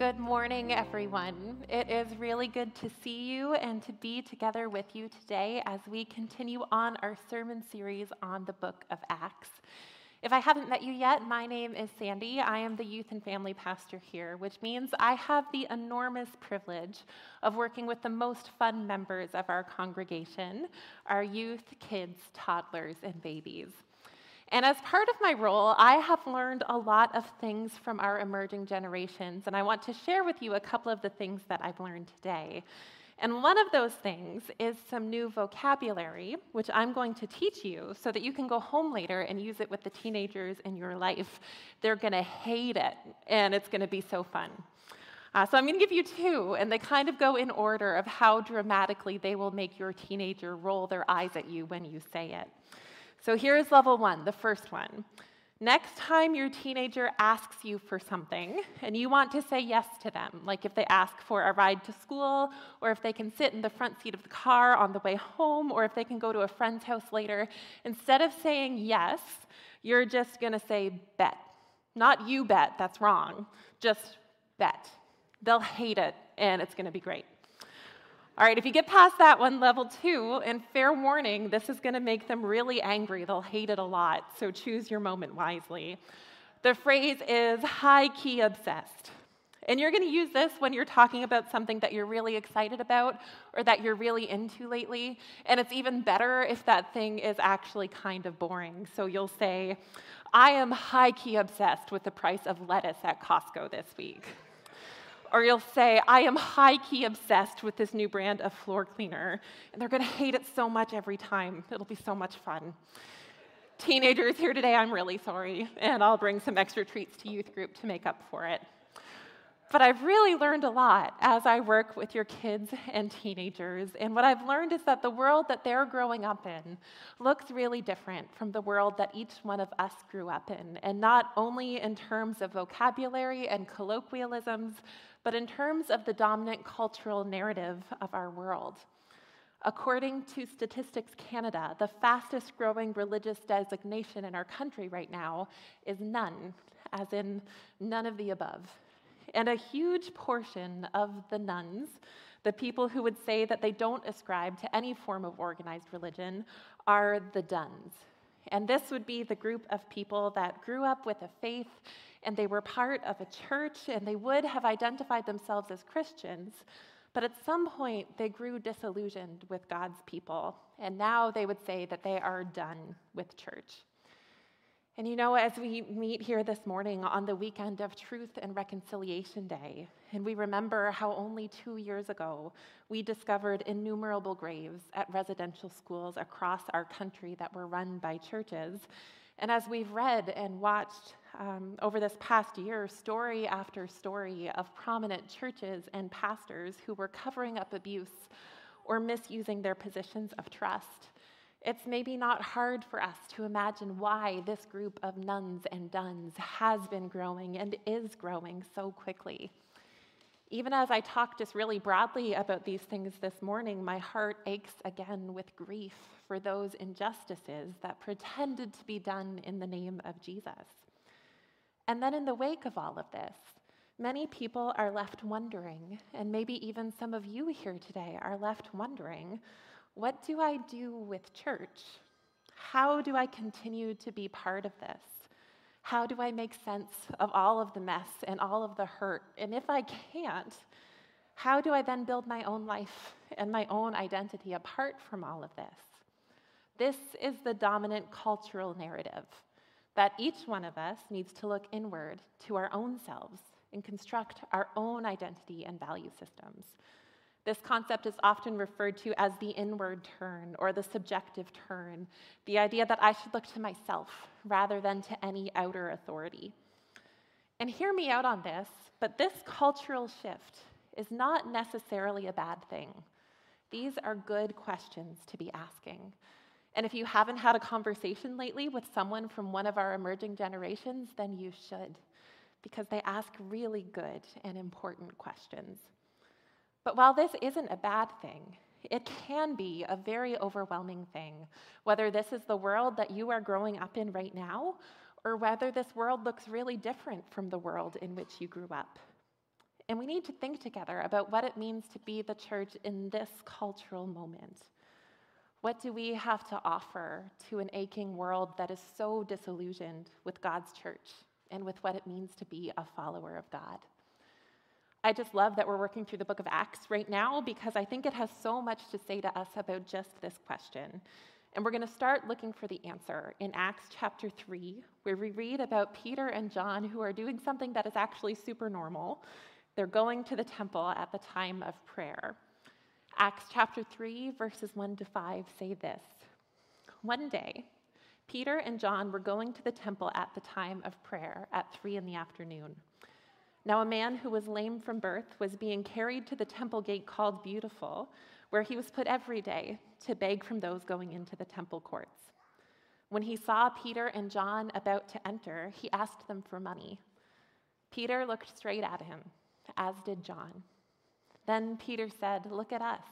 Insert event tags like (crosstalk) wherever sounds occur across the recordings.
Good morning, everyone. It is really good to see you and to be together with you today as we continue on our sermon series on the book of Acts. If I haven't met you yet, my name is Sandy. I am the youth and family pastor here, which means I have the enormous privilege of working with the most fun members of our congregation our youth, kids, toddlers, and babies. And as part of my role, I have learned a lot of things from our emerging generations, and I want to share with you a couple of the things that I've learned today. And one of those things is some new vocabulary, which I'm going to teach you so that you can go home later and use it with the teenagers in your life. They're going to hate it, and it's going to be so fun. Uh, so I'm going to give you two, and they kind of go in order of how dramatically they will make your teenager roll their eyes at you when you say it. So here's level one, the first one. Next time your teenager asks you for something and you want to say yes to them, like if they ask for a ride to school, or if they can sit in the front seat of the car on the way home, or if they can go to a friend's house later, instead of saying yes, you're just going to say bet. Not you bet, that's wrong. Just bet. They'll hate it and it's going to be great. All right, if you get past that one, level two, and fair warning, this is going to make them really angry. They'll hate it a lot, so choose your moment wisely. The phrase is high key obsessed. And you're going to use this when you're talking about something that you're really excited about or that you're really into lately. And it's even better if that thing is actually kind of boring. So you'll say, I am high key obsessed with the price of lettuce at Costco this week. Or you'll say, I am high key obsessed with this new brand of floor cleaner, and they're gonna hate it so much every time. It'll be so much fun. Teenagers here today, I'm really sorry, and I'll bring some extra treats to youth group to make up for it. But I've really learned a lot as I work with your kids and teenagers. And what I've learned is that the world that they're growing up in looks really different from the world that each one of us grew up in. And not only in terms of vocabulary and colloquialisms, but in terms of the dominant cultural narrative of our world. According to Statistics Canada, the fastest growing religious designation in our country right now is none, as in none of the above. And a huge portion of the nones, the people who would say that they don't ascribe to any form of organized religion, are the dones. And this would be the group of people that grew up with a faith and they were part of a church and they would have identified themselves as Christians. But at some point, they grew disillusioned with God's people, and now they would say that they are done with church. And you know, as we meet here this morning on the weekend of Truth and Reconciliation Day, and we remember how only two years ago we discovered innumerable graves at residential schools across our country that were run by churches, and as we've read and watched um, over this past year, story after story of prominent churches and pastors who were covering up abuse or misusing their positions of trust, it's maybe not hard for us to imagine why this group of nones and dones has been growing and is growing so quickly. Even as I talk just really broadly about these things this morning, my heart aches again with grief for those injustices that pretended to be done in the name of Jesus. And then, in the wake of all of this, many people are left wondering, and maybe even some of you here today are left wondering what do I do with church? How do I continue to be part of this? How do I make sense of all of the mess and all of the hurt? And if I can't, how do I then build my own life and my own identity apart from all of this? This is the dominant cultural narrative that each one of us needs to look inward to our own selves and construct our own identity and value systems. This concept is often referred to as the inward turn or the subjective turn, the idea that I should look to myself rather than to any outer authority. And hear me out on this, but this cultural shift is not necessarily a bad thing. These are good questions to be asking. And if you haven't had a conversation lately with someone from one of our emerging generations, then you should, because they ask really good and important questions. But while this isn't a bad thing, it can be a very overwhelming thing, whether this is the world that you are growing up in right now, or whether this world looks really different from the world in which you grew up. And we need to think together about what it means to be the church in this cultural moment. What do we have to offer to an aching world that is so disillusioned with God's church and with what it means to be a follower of God? I just love that we're working through the book of Acts right now because I think it has so much to say to us about just this question. And we're going to start looking for the answer in Acts chapter 3, where we read about Peter and John who are doing something that is actually super normal. They're going to the temple at the time of prayer. Acts chapter 3, verses 1 to 5 say this One day, Peter and John were going to the temple at the time of prayer at 3 in the afternoon. Now, a man who was lame from birth was being carried to the temple gate called Beautiful, where he was put every day to beg from those going into the temple courts. When he saw Peter and John about to enter, he asked them for money. Peter looked straight at him, as did John. Then Peter said, Look at us.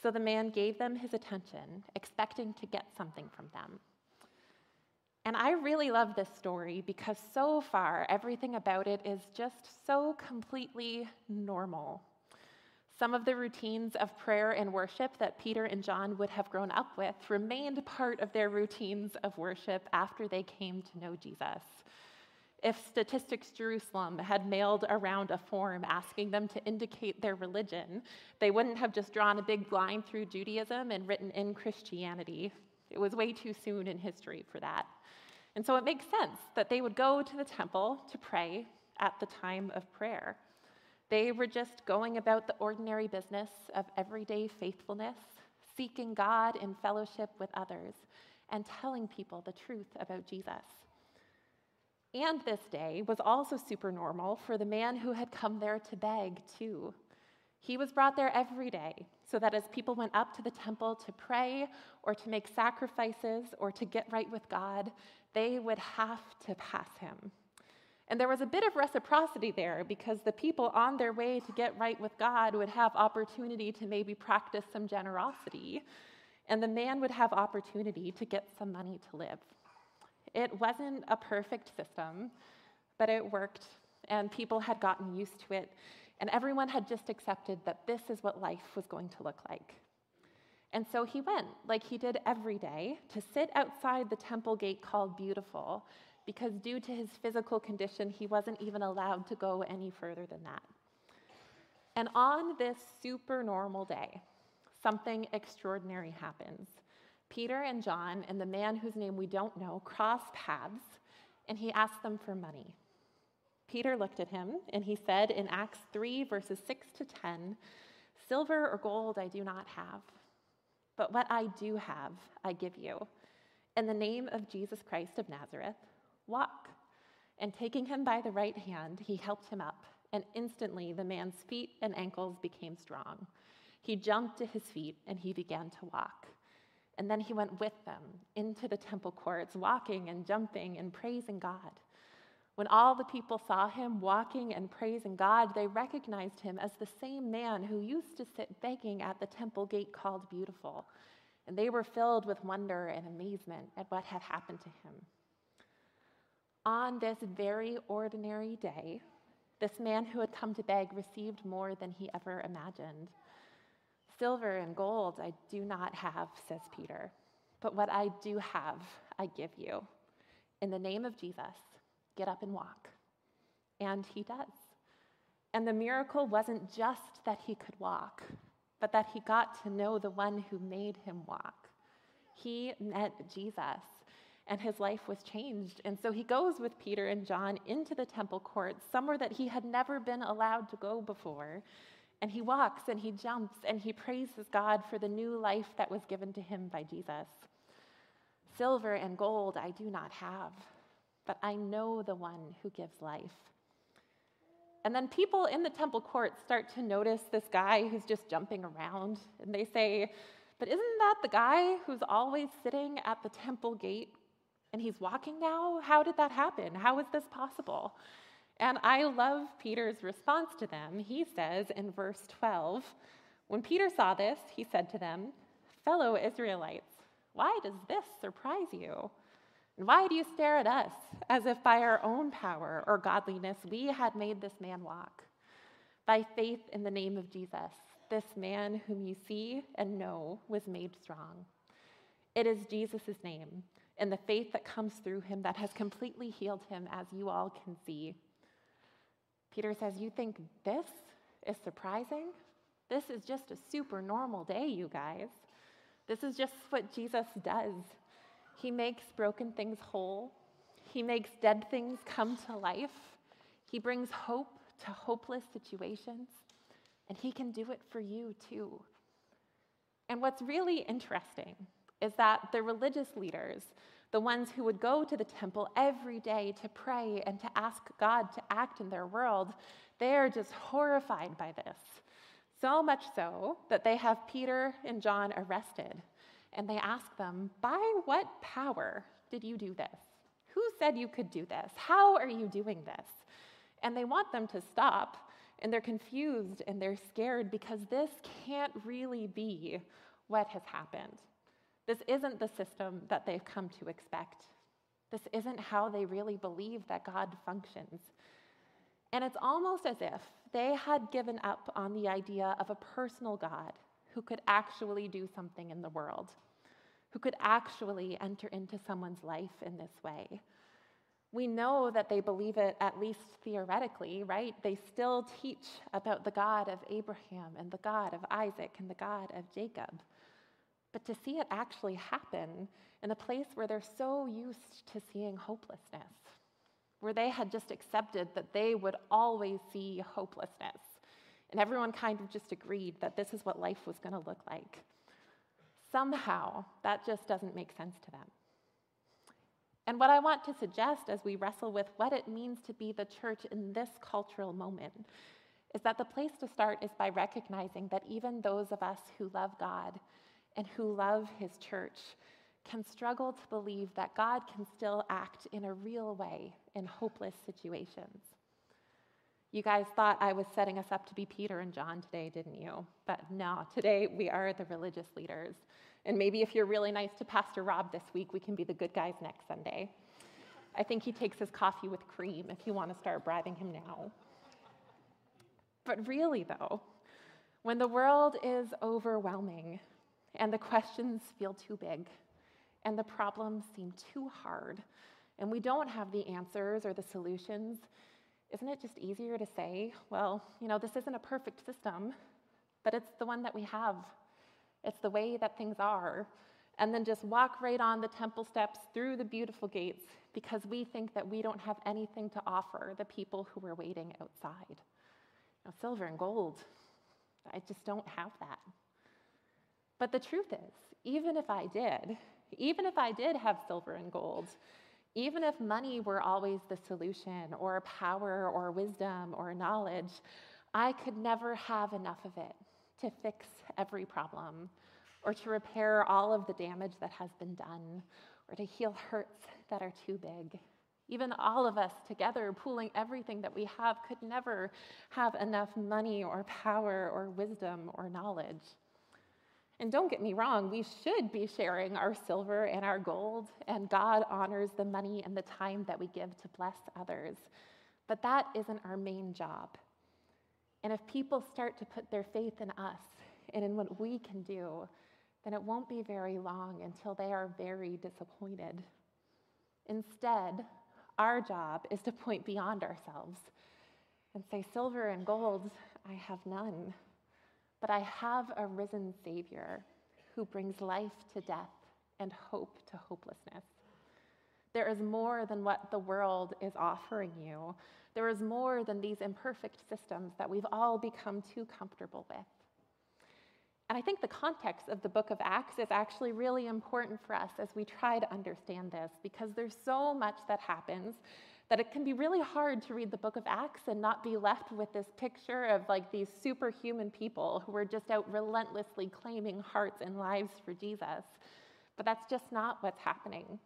So the man gave them his attention, expecting to get something from them. And I really love this story because so far, everything about it is just so completely normal. Some of the routines of prayer and worship that Peter and John would have grown up with remained part of their routines of worship after they came to know Jesus. If Statistics Jerusalem had mailed around a form asking them to indicate their religion, they wouldn't have just drawn a big line through Judaism and written in Christianity. It was way too soon in history for that. And so it makes sense that they would go to the temple to pray at the time of prayer. They were just going about the ordinary business of everyday faithfulness, seeking God in fellowship with others, and telling people the truth about Jesus. And this day was also super normal for the man who had come there to beg, too. He was brought there every day so that as people went up to the temple to pray or to make sacrifices or to get right with God, they would have to pass him. And there was a bit of reciprocity there because the people on their way to get right with God would have opportunity to maybe practice some generosity, and the man would have opportunity to get some money to live. It wasn't a perfect system, but it worked, and people had gotten used to it, and everyone had just accepted that this is what life was going to look like. And so he went, like he did every day, to sit outside the temple gate called Beautiful, because due to his physical condition, he wasn't even allowed to go any further than that. And on this super normal day, something extraordinary happens. Peter and John and the man whose name we don't know cross paths, and he asks them for money. Peter looked at him, and he said in Acts 3, verses 6 to 10, Silver or gold I do not have, but what I do have, I give you. In the name of Jesus Christ of Nazareth, walk. And taking him by the right hand, he helped him up, and instantly the man's feet and ankles became strong. He jumped to his feet, and he began to walk. And then he went with them into the temple courts, walking and jumping and praising God. When all the people saw him walking and praising God, they recognized him as the same man who used to sit begging at the temple gate called Beautiful. And they were filled with wonder and amazement at what had happened to him. On this very ordinary day, this man who had come to beg received more than he ever imagined. Silver and gold I do not have, says Peter, but what I do have, I give you. In the name of Jesus, get up and walk. And he does. And the miracle wasn't just that he could walk, but that he got to know the one who made him walk. He met Jesus, and his life was changed. And so he goes with Peter and John into the temple courts, somewhere that he had never been allowed to go before. And he walks and he jumps and he praises God for the new life that was given to him by Jesus. Silver and gold I do not have, but I know the one who gives life. And then people in the temple court start to notice this guy who's just jumping around. And they say, But isn't that the guy who's always sitting at the temple gate and he's walking now? How did that happen? How is this possible? And I love Peter's response to them. He says in verse 12, When Peter saw this, he said to them, Fellow Israelites, why does this surprise you? And why do you stare at us as if by our own power or godliness we had made this man walk? By faith in the name of Jesus, this man whom you see and know was made strong. It is Jesus' name and the faith that comes through him that has completely healed him, as you all can see. Peter says, You think this is surprising? This is just a super normal day, you guys. This is just what Jesus does. He makes broken things whole, He makes dead things come to life, He brings hope to hopeless situations, and He can do it for you too. And what's really interesting is that the religious leaders, the ones who would go to the temple every day to pray and to ask God to act in their world, they are just horrified by this. So much so that they have Peter and John arrested and they ask them, By what power did you do this? Who said you could do this? How are you doing this? And they want them to stop, and they're confused and they're scared because this can't really be what has happened. This isn't the system that they've come to expect. This isn't how they really believe that God functions. And it's almost as if they had given up on the idea of a personal God who could actually do something in the world, who could actually enter into someone's life in this way. We know that they believe it at least theoretically, right? They still teach about the God of Abraham and the God of Isaac and the God of Jacob. But to see it actually happen in a place where they're so used to seeing hopelessness, where they had just accepted that they would always see hopelessness, and everyone kind of just agreed that this is what life was going to look like. Somehow, that just doesn't make sense to them. And what I want to suggest as we wrestle with what it means to be the church in this cultural moment is that the place to start is by recognizing that even those of us who love God and who love his church can struggle to believe that God can still act in a real way in hopeless situations. You guys thought I was setting us up to be Peter and John today, didn't you? But no, today we are the religious leaders. And maybe if you're really nice to Pastor Rob this week, we can be the good guys next Sunday. I think he takes his coffee with cream if you want to start bribing him now. But really, though, when the world is overwhelming, and the questions feel too big, and the problems seem too hard, and we don't have the answers or the solutions, isn't it just easier to say, well, you know, this isn't a perfect system, but it's the one that we have? It's the way that things are. And then just walk right on the temple steps through the beautiful gates because we think that we don't have anything to offer the people who are waiting outside. Silver and gold, I just don't have that. But the truth is, even if I did, even if I did have silver and gold, even if money were always the solution, or power, or wisdom, or knowledge, I could never have enough of it to fix every problem, or to repair all of the damage that has been done, or to heal hurts that are too big. Even all of us together, pooling everything that we have, could never have enough money, or power, or wisdom, or knowledge. And don't get me wrong, we should be sharing our silver and our gold, and God honors the money and the time that we give to bless others. But that isn't our main job. And if people start to put their faith in us and in what we can do, then it won't be very long until they are very disappointed. Instead, our job is to point beyond ourselves and say, Silver and gold, I have none. But I have a risen Savior who brings life to death and hope to hopelessness. There is more than what the world is offering you. There is more than these imperfect systems that we've all become too comfortable with. And I think the context of the book of Acts is actually really important for us as we try to understand this because there's so much that happens that it can be really hard to read the book of Acts and not be left with this picture of like these superhuman people who are just out relentlessly claiming hearts and lives for Jesus. But that's just not what's happening.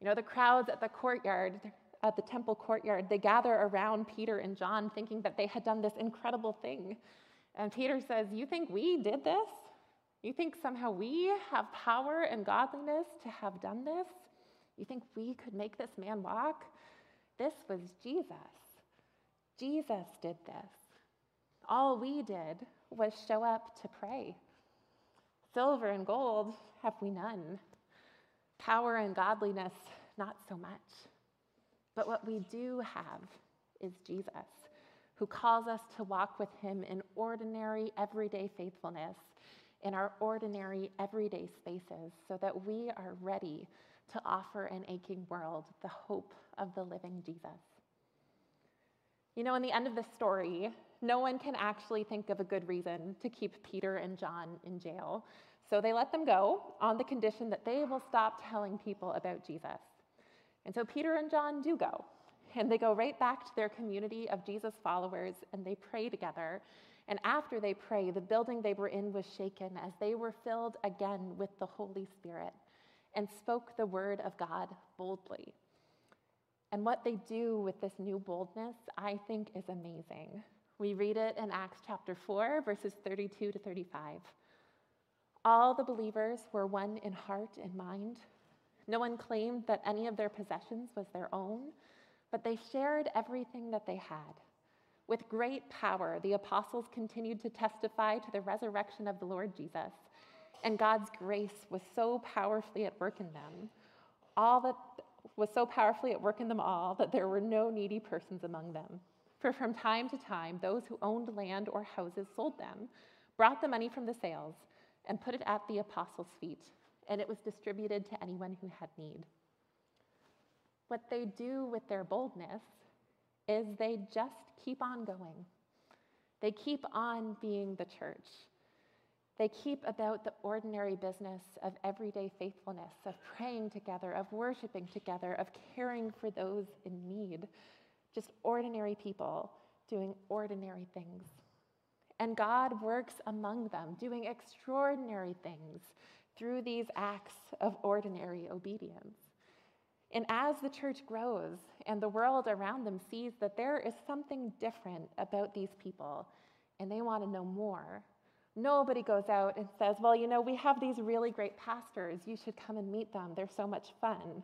You know, the crowds at the courtyard, at the temple courtyard, they gather around Peter and John thinking that they had done this incredible thing. And Peter says, You think we did this? You think somehow we have power and godliness to have done this? You think we could make this man walk? This was Jesus. Jesus did this. All we did was show up to pray. Silver and gold have we none. Power and godliness, not so much. But what we do have is Jesus, who calls us to walk with him in ordinary, everyday faithfulness in our ordinary, everyday spaces so that we are ready to offer an aching world the hope of the living Jesus. You know, in the end of this story, no one can actually think of a good reason to keep Peter and John in jail. So they let them go on the condition that they will stop telling people about Jesus. And so Peter and John do go. And they go right back to their community of Jesus followers and they pray together. And after they pray, the building they were in was shaken as they were filled again with the Holy Spirit and spoke the word of God boldly. And what they do with this new boldness, I think, is amazing. We read it in Acts chapter 4, verses 32 to 35. All the believers were one in heart and mind. No one claimed that any of their possessions was their own, but they shared everything that they had. With great power, the apostles continued to testify to the resurrection of the Lord Jesus, and God's grace was so powerfully at work in them, all that was so powerfully at work in them all that there were no needy persons among them. For from time to time, those who owned land or houses sold them, brought the money from the sales, and put it at the apostles' feet, and it was distributed to anyone who had need. What they do with their boldness is they just keep on going. They keep on being the church. They keep about the ordinary business of everyday faithfulness, of praying together, of worshiping together, of caring for those in need. Just ordinary people doing ordinary things. And God works among them, doing extraordinary things through these acts of ordinary obedience. And as the church grows and the world around them sees that there is something different about these people and they want to know more, nobody goes out and says, Well, you know, we have these really great pastors. You should come and meet them. They're so much fun.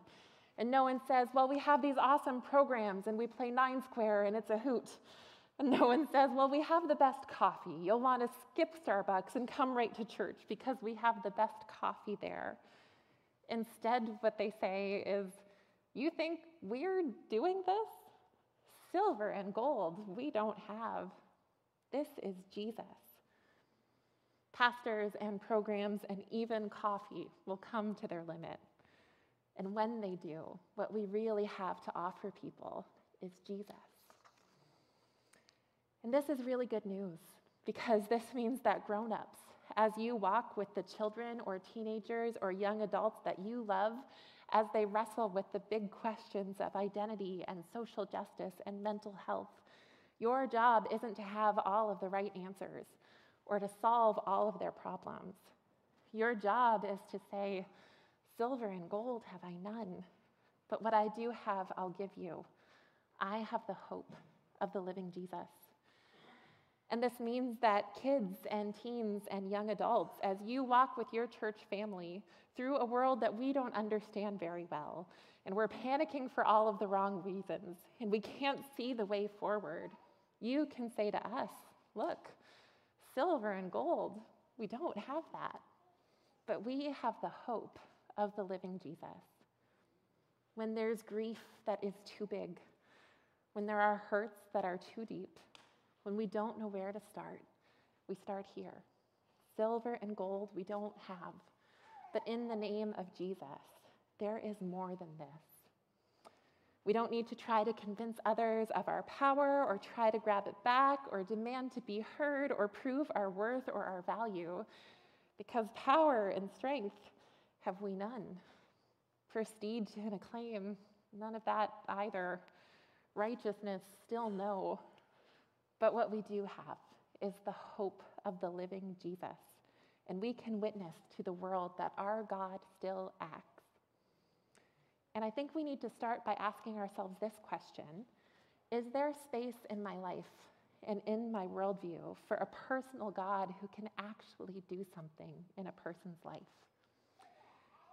And no one says, Well, we have these awesome programs and we play Nine Square and it's a hoot. And no one says, Well, we have the best coffee. You'll want to skip Starbucks and come right to church because we have the best coffee there. Instead, what they say is, you think we're doing this? Silver and gold we don't have. This is Jesus. Pastors and programs and even coffee will come to their limit. And when they do, what we really have to offer people is Jesus. And this is really good news because (laughs) this means that grown ups, as you walk with the children or teenagers or young adults that you love as they wrestle with the big questions of identity and social justice and mental health. Your job isn't to have all of the right answers or to solve all of their problems. Your job is to say, Silver and gold have I none, but what I do have, I'll give you. I have the hope of the living Jesus. And this means that kids and teens and young adults, as you walk with your church family through a world that we don't understand very well, and we're panicking for all of the wrong reasons, and we can't see the way forward, you can say to us, Look, silver and gold, we don't have that. But we have the hope of the living Jesus. When there's grief that is too big, when there are hurts that are too deep, when we don't know where to start, we start here. Silver and gold we don't have, but in the name of Jesus, there is more than this. We don't need to try to convince others of our power or try to grab it back or demand to be heard or prove our worth or our value because power and strength have we none. Prestige and acclaim, none of that either. Righteousness, still no. But what we do have is the hope of the living Jesus. And we can witness to the world that our God still acts. And I think we need to start by asking ourselves this question Is there space in my life and in my worldview for a personal God who can actually do something in a person's life?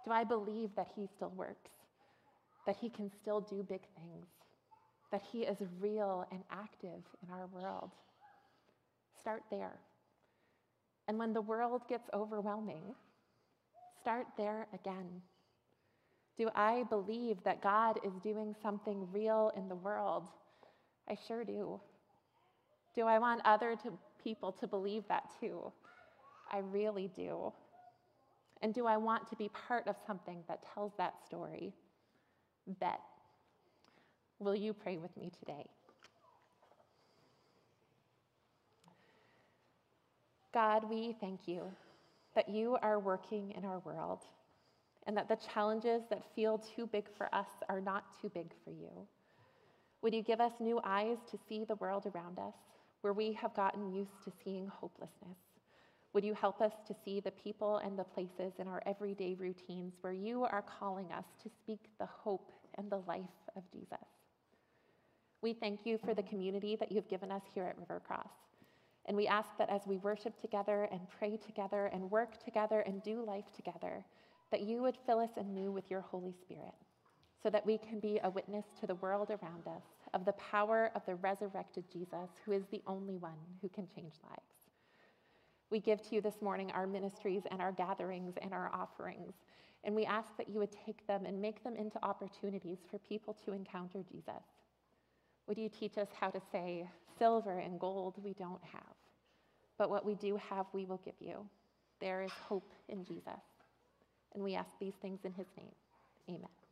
Do I believe that He still works, that He can still do big things? that He is real and active in our world. start there. And when the world gets overwhelming, start there again. Do I believe that God is doing something real in the world? I sure do. Do I want other to, people to believe that too? I really do. And do I want to be part of something that tells that story? Bet. Will you pray with me today? God, we thank you that you are working in our world and that the challenges that feel too big for us are not too big for you. Would you give us new eyes to see the world around us where we have gotten used to seeing hopelessness? Would you help us to see the people and the places in our everyday routines where you are calling us to speak the hope and the life of Jesus? We thank you for the community that you've given us here at River Cross. And we ask that as we worship together and pray together and work together and do life together, that you would fill us anew with your Holy Spirit so that we can be a witness to the world around us of the power of the resurrected Jesus, who is the only one who can change lives. We give to you this morning our ministries and our gatherings and our offerings, and we ask that you would take them and make them into opportunities for people to encounter Jesus. Would you teach us how to say, silver and gold we don't have, but what we do have, we will give you. There is hope in Jesus. And we ask these things in his name. Amen.